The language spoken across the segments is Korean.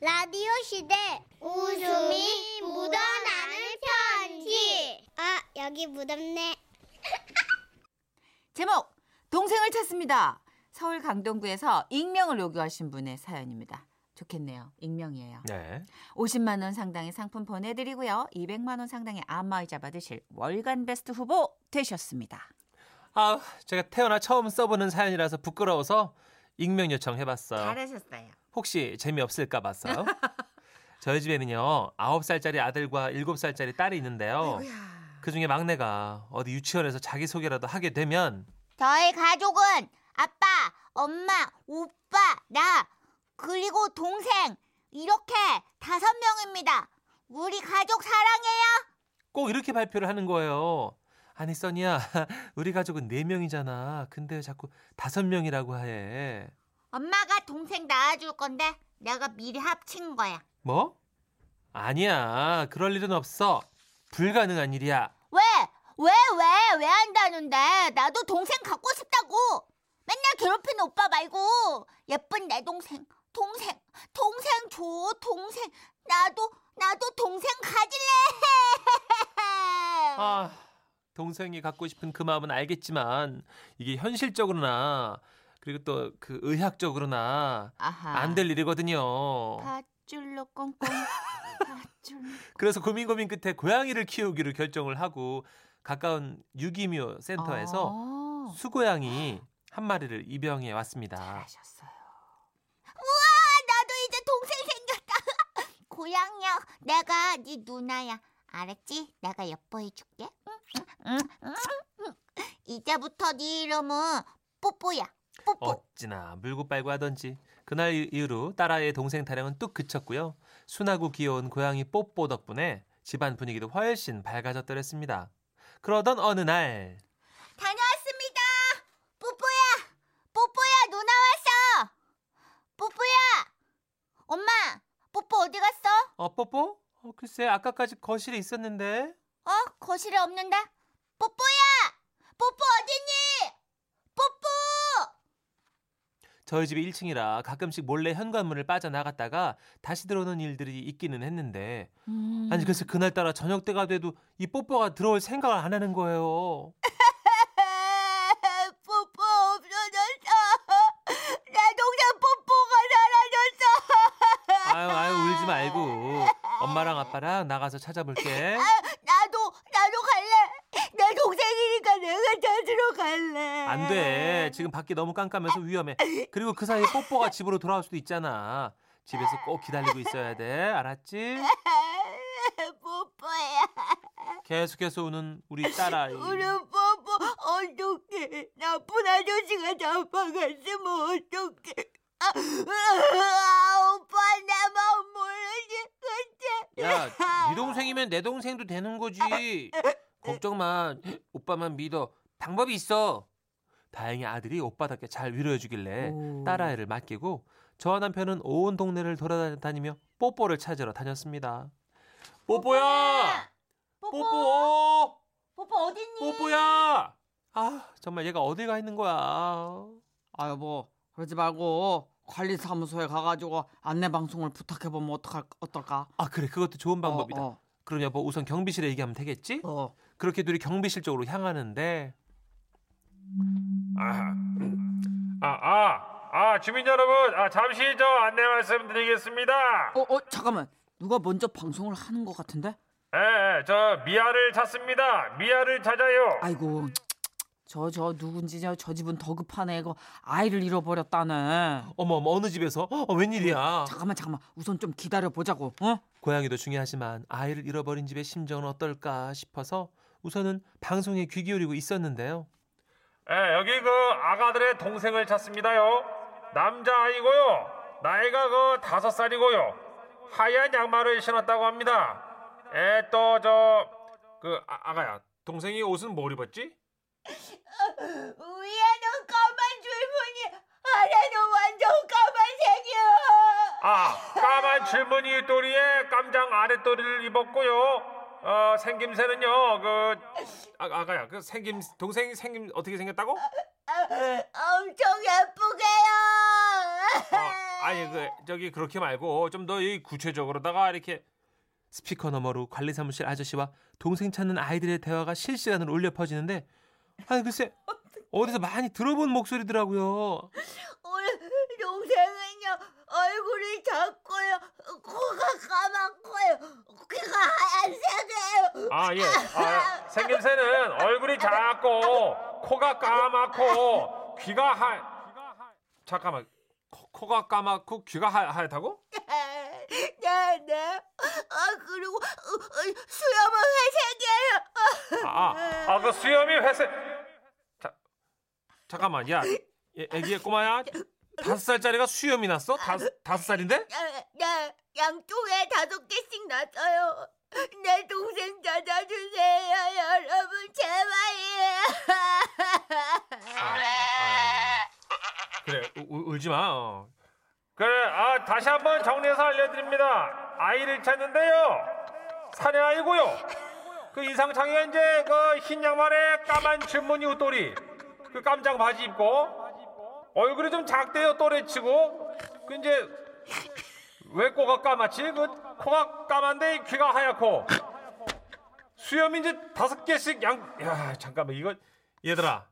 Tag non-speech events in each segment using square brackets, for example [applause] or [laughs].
라디오 시대 웃음이 묻어나는 편지. 아, 여기 묻었네. [laughs] 제목 동생을 찾습니다. 서울 강동구에서 익명을 요구하신 분의 사연입니다. 좋겠네요. 익명이에요. 네. 50만 원 상당의 상품 보내드리고요. 200만 원 상당의 안마의자 받으실 월간 베스트 후보 되셨습니다. 아, 제가 태어나 처음 써보는 사연이라서 부끄러워서 익명 요청해봤어요. 잘하셨어요. 혹시 재미없을까 봤어요. [laughs] 저희 집에는요, 9살짜리 아들과 7살짜리 딸이 있는데요. 그 중에 막내가 어디 유치원에서 자기소개라도 하게 되면 저희 가족은 아빠, 엄마, 오빠, 나, 그리고 동생, 이렇게 다섯 명입니다. 우리 가족 사랑해요. 꼭 이렇게 발표를 하는 거예요. 아니, 써니야, [laughs] 우리 가족은 4명이잖아. 근데 왜 자꾸 5명이라고 해. 엄마가 동생 낳아줄 건데 내가 미리 합친 거야. 뭐? 아니야. 그럴 일은 없어. 불가능한 일이야. 왜? 왜, 왜, 왜 한다는데? 나도 동생 갖고 싶다고! 맨날 괴롭히는 오빠 말고, 예쁜 내 동생, 동생, 동생 줘, 동생. 나도, 나도 동생 가질래! [laughs] 아, 동생이 갖고 싶은 그 마음은 알겠지만 이게 현실적으로나 그리고 또 그 의학적으로나. 안 될 일이거든요. 밧줄로 꽁꽁. 밧줄로. 그래서 고민 고민 끝에 고양이를 키우기로 결정을 하고 가까운 유기묘 센터에서 어, 수고양이 한 마리를 입양해 왔습니다. 잘하셨어요. 나도 이제 동생 생겼다. [laughs] 고양이야, 내가 네 누나야. 알았지? 내가 예뻐해 줄게. 응, 응, 응, 응. 이제부터 네 이름은 뽀뽀야. 뽀뽀. 어찌나 물고 빨고 하던지 그날 이후로 딸아이의 동생 타령은 뚝 그쳤고요. 순하고 귀여운 고양이 뽀뽀 덕분에 집안 분위기도 훨씬 밝아졌더랬습니다. 그러던 어느 날 다녀왔습니다. 뽀뽀야, 뽀뽀야, 누나 왔어. 뽀뽀야, 엄마, 뽀뽀 어디 갔어? 어, 뽀뽀? 어, 글쎄, 아까까지 거실에 있었는데. 어, 거실에 없는데. 뽀뽀야, 뽀뽀 어딨니? 뽀뽀. 저희 집이 1층이라 가끔씩 몰래 현관문을 빠져나갔다가 다시 들어오는 일들이 있기는 했는데. 음. 아니, 그래서 그날따라 저녁 때가 돼도 이 뽀뽀가 들어올 생각을 안 하는 거예요. [laughs] 뽀뽀 없어졌어. 내 동생 뽀뽀가 사라졌어. 아유, 아유, 울지 말고. 엄마랑 아빠랑 나가서 찾아볼게. [laughs] 아, 나도 나도 갈래. 내 동생이니까 내가 찾으러 갈래. 안 돼. 지금 밖이 너무 깜깜해서 위험해. 그리고 그 사이에 뽀뽀가 집으로 돌아올 수도 있잖아. 집에서 꼭 기다리고 있어야 돼. 알았지? 뽀뽀야. 계속해서 우는 우리 딸아이. 우리 뽀뽀 어떡해. 나쁜 아저씨가 잡아갔으면 어떡해. 아, 아, 오빠 내 마음 모르지 그치? 야, 네 동생이면 내 동생도 되는 거지. 걱정 마. 오빠만 믿어. 방법이 있어. 다행히 아들이 오빠답게 잘 위로해주길래 오. 딸아이를 맡기고 저와 남편은 온 동네를 돌아다니며 뽀뽀를 찾으러 다녔습니다. 뽀뽀야! 뽀뽀! 뽀뽀 어딨니? 뽀뽀야! 아, 정말 얘가 어딜 가 있는 거야. 아 여보 그러지 말고 관리사무소에 가가지고 안내 방송을 부탁해 보면 어떡할 어떨까? 아, 그래. 그것도 좋은 방법이다. 어, 그럼 여보 우선 경비실에 얘기하면 되겠지? 어, 어. 그렇게 둘이 경비실 쪽으로 향하는데 아, 아, 아, 주민 여러분, 아, 잠시 저 안내 말씀드리겠습니다. 어, 어, 잠깐만 누가 먼저 방송을 하는 것 같은데? 예, 예, 저 미아를 찾습니다. 미아를 찾아요. 아이고 저 저 누군지 저, 저 집은 더 급하네 이거 아이를 잃어버렸다네. 어머 어머 어느 집에서 어, 웬일이야 잠깐만 잠깐만 우선 좀 기다려 보자고. 어? 고양이도 중요하지만 아이를 잃어버린 집의 심정은 어떨까 싶어서 우선은 방송에 귀 기울이고 있었는데요 예, 여기 그 아가들의 동생을 찾습니다요. 남자아이고요. 나이가 그 다섯 살이고요. 하얀 양말을 신었다고 합니다. 예, 또 저 그 아가야, 동생이 옷은 뭘 입었지? 위에는 까만 줄무늬, 아래는 완전 까만색이야. 아, 까만 줄무늬 또리에 깜장 아랫도리를 입었고요. 어, 생김새는요, 그, 아, 아가야, 그 생김, 동생이 생김 어떻게 생겼다고? 엄청 예쁘게요. 아니 그 저기 그렇게 말고 좀더이 구체적으로다가 이렇게 스피커 너머로 관리 사무실 아저씨와 동생 찾는 아이들의 대화가 실시간으로 울려 퍼지는데 아니 글쎄 어디서 많이 들어본 목소리더라고요. 우리 동생은요 얼굴이 작고요 코가 까맣고요 귀가 하얀색이에요 아 예. 아, 생김새는 얼굴이 작고 코가 까맣고 귀가 하. 잠깐만. 코, 코가 까맣고 귀가 하, 하얗다고? 네 네 [laughs] 아 그리고 어, 어, 수염은 회색이에요 아, 아, 그 수염이 회색. 자, 잠깐만, 야, 애- 애기의 꼬마야, 다섯 살짜리가 수염이 났어? 다섯, 다섯 살인데? 네, 네 양쪽에 다섯 개씩 났어요 내 동생 찾아주세요 여러분 제발이에요 그래, 우, 우- 울지 마. 어. 그래, 아, 다시 한번 정리해서 알려드립니다. 아이를 찾는데요. 사내 아이고요. 그 이상창이가 이제 그 흰 양말에 까만 줄무늬 옷도리, 그 깜장 바지 입고, 얼굴이 좀 작대요, 또래치고. 그 이제 왜 코가 까맣지? 그 코가 까만데 귀가 하얗고. 수염이 이제 다섯 개씩 양. 야, 잠깐만 이거 얘들아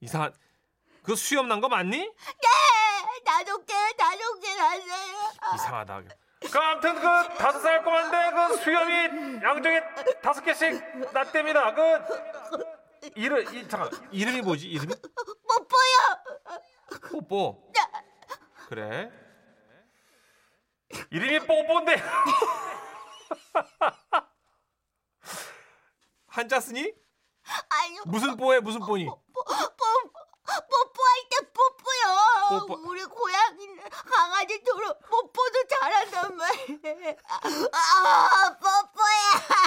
이상한. 그 수염 난 거 맞니? 네 다섯 개 다섯 개 났어요 이상하다. 그 아무튼 그 다섯 살 꼬만데 그 수염이 양쪽에 다섯 개씩 났답니다. 그 이름 이 잠깐 이름이 뭐지? 이름이 뽀뽀요 뽀뽀. 그래. 이름이 뽀뽀인데 [laughs] 한자 쓰니? 아니요 무슨 뽀에 무슨 뽀니? 뽀, 뽀뽀할 때 뽀뽀요. 뽀뽀. 우리 고양이는 강아지처럼 뽀뽀도 잘한단 말이에요. 아, 뽀뽀야.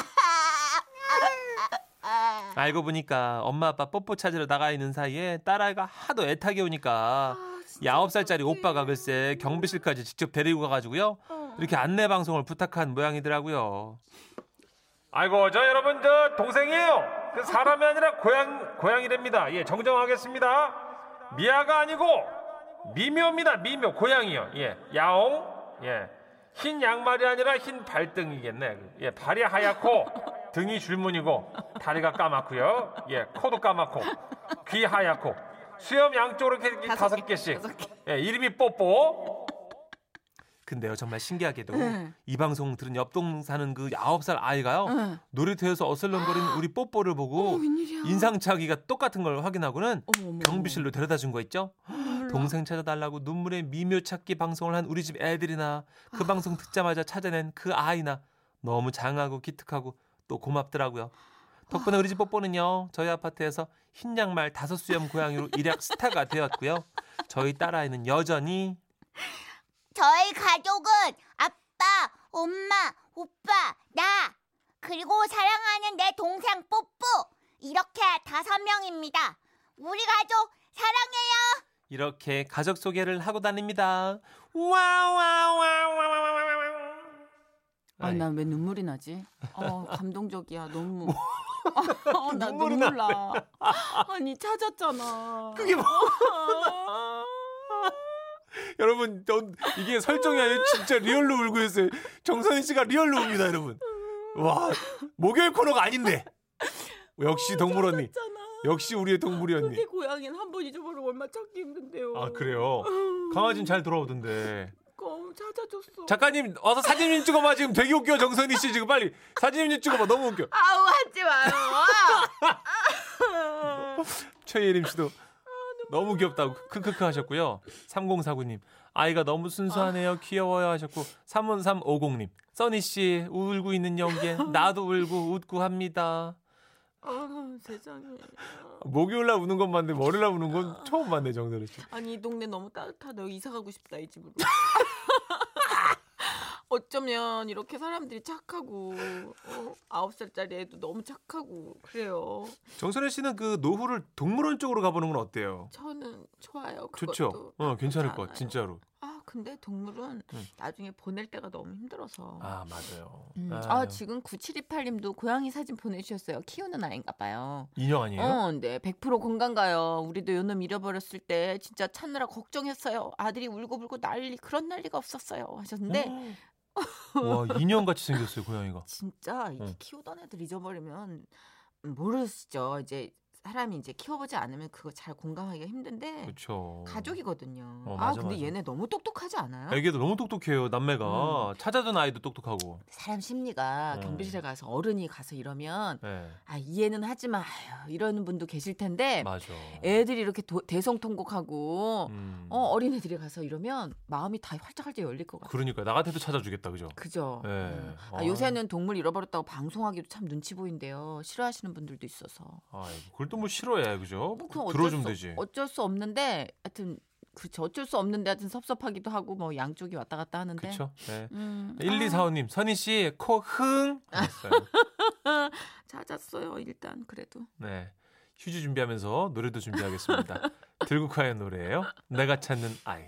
알고 보니까 엄마 아빠 뽀뽀 찾으러 나가 있는 사이에 딸아이가 하도 애타게 오니까 야홉 살짜리 오빠가 글쎄 경비실까지 직접 데리고 가가지고요 이렇게 안내 방송을 부탁한 모양이더라고요. 아이고 저 여러분 저 동생이에요. 그 사람이 아니라 고양 고양이랍니다. 예 정정하겠습니다. 미아가 아니고 미묘입니다. 미묘 고양이요. 예 야옹 예. 흰 양말이 아니라 흰 발등이겠네. 예, 발이 하얗고 등이 줄무늬고 다리가 까맣고요. 예, 코도 까맣고 귀 하얗고 수염 양쪽으로 이렇게 다섯, 개 씩. 예, 이름이 뽀뽀. 근데요 정말 신기하게도 응. 이 방송 들은 옆동 사는 그 아홉 살 아이가요 놀이터에서 어슬렁거리는 우리 뽀뽀를 보고 웬일이야. 인상착의가 똑같은 걸 확인하고는 어머, 어머, 경비실로 데려다 준 거 있죠? 동생 찾아달라고 눈물의 미묘 찾기 방송을 한 우리 집 애들이나 그 방송 듣자마자 찾아낸 그 아이나 너무 장하고 기특하고 또 고맙더라고요. 덕분에 우리 집 뽀뽀는요 저희 아파트에서 흰 양말 다섯 수염 고양이로 일약 스타가 되었고요. 저희 딸아이는 여전히 저희 가족은 아빠, 엄마, 오빠, 나 그리고 사랑하는 내 동생 뽀뽀 이렇게 다섯 명입니다. 우리 가족 사랑해요. 이렇게 가족 소개를 하고 다닙니다. 와와와와와와와. 아니 난 왜 눈물이 나지? 어 [laughs] 감동적이야 너무. [laughs] 어, 나 눈물이 눈물 나. 아니 찾았잖아. 그게 뭐? [laughs] 여러분, 전 이게 설정이 아니라 진짜 real로 울고 있어요. 정선희 씨가 real로 웁니다, 여러분. 와, 목요일 코너가 아닌데. 역시 동물 언니. 역시 우리의 동물이 언니. 그게 고양이는 한 번 잊어버리면 얼마 찾기 힘든데요. 아, 그래요? 강아지는 잘 돌아오던데. 어, 찾아줬어. 작가님, 와서 사진 좀 찍어봐. 지금 되게 웃겨, 정선희 씨. 지금 빨리 사진 좀 찍어봐. 너무 웃겨. 아우 하지 마요. [laughs] 최예림 씨도 너무 귀엽다고 크크크 하셨고요. 3049님 아이가 너무 순수하네요. 귀여워요 하셨고 31350님 써니 씨 울고 있는 연기에 나도 울고 웃고 합니다. 아 세상에. 목요일 날 우는 건 맞는데 월요일 날 우는 건 처음 봤네 정선희 씨. 아니 이 동네 너무 따뜻하다. 이사 가고 싶다 이 집으로. [laughs] 어쩌면 이렇게 사람들이 착하고 어, 아홉 살짜리 애도 너무 착하고 그래요. 정선희 씨는 그 노후를 동물원 쪽으로 가보는 건 어때요? 저는 좋아요. 그것도. 좋죠. 어 괜찮을 것 같아 나쁘지 진짜로. 아 근데 동물은 음. 나중에 보낼 때가 너무 힘들어서. 아 맞아요. 음. 아유. 아, 지금 9728님도 고양이 사진 보내주셨어요. 키우는 아이인가 봐요. 인형 아니에요? 어, 네. 100% 공감 가요. 우리도 요놈 잃어버렸을 때 진짜 찾느라 걱정했어요. 아들이 울고불고 난리 그런 난리가 없었어요. 하셨는데 와 인형 같이 생겼어요 고양이가. 진짜 이렇게 어. 키우던 애들 잊어버리면 모르시죠. 이제 사람이 이제 키워보지 않으면 그거 잘 공감하기가 힘든데 그렇죠. 가족이거든요. 어, 아 맞아, 근데 맞아. 얘네 너무 똑똑하지 않아요? 애기도 너무 똑똑해요 남매가 음. 찾아둔 아이도 똑똑하고. 사람 심리가 어. 경비실에 가서 어른이 가서 이러면 네 아 이해는 하지만 아유 이러는 분도 계실 텐데 맞아. 애들이 이렇게 도- 대성통곡하고 음. 어, 어린애들이 가서 이러면 마음이 다 활짝활짝 열릴 것 같아요. 그러니까 나 같아도 찾아주겠다 그죠? 그죠? 네. 음. 아, 아. 요새는 동물 잃어버렸다고 방송하기도 참 눈치 보인대요. 싫어하시는 분들도 있어서. 아이고 또뭐 싫어해 그죠? 뭐 그건 어쩔 들어주면 수, 되지. 어쩔 수 없는데 하여튼 그렇죠. 어쩔 수 없는데 하여튼 섭섭하기도 하고 뭐 양쪽이 왔다 갔다 하는데. 그렇죠. 네. 음, 1245님 선희 씨 코 흥. 하셨어요. [laughs] 아, 찾았어요. 일단 그래도. 네. 휴지 준비하면서 노래도 준비하겠습니다. [laughs] 들국화의 노래예요. 내가 찾는 아이.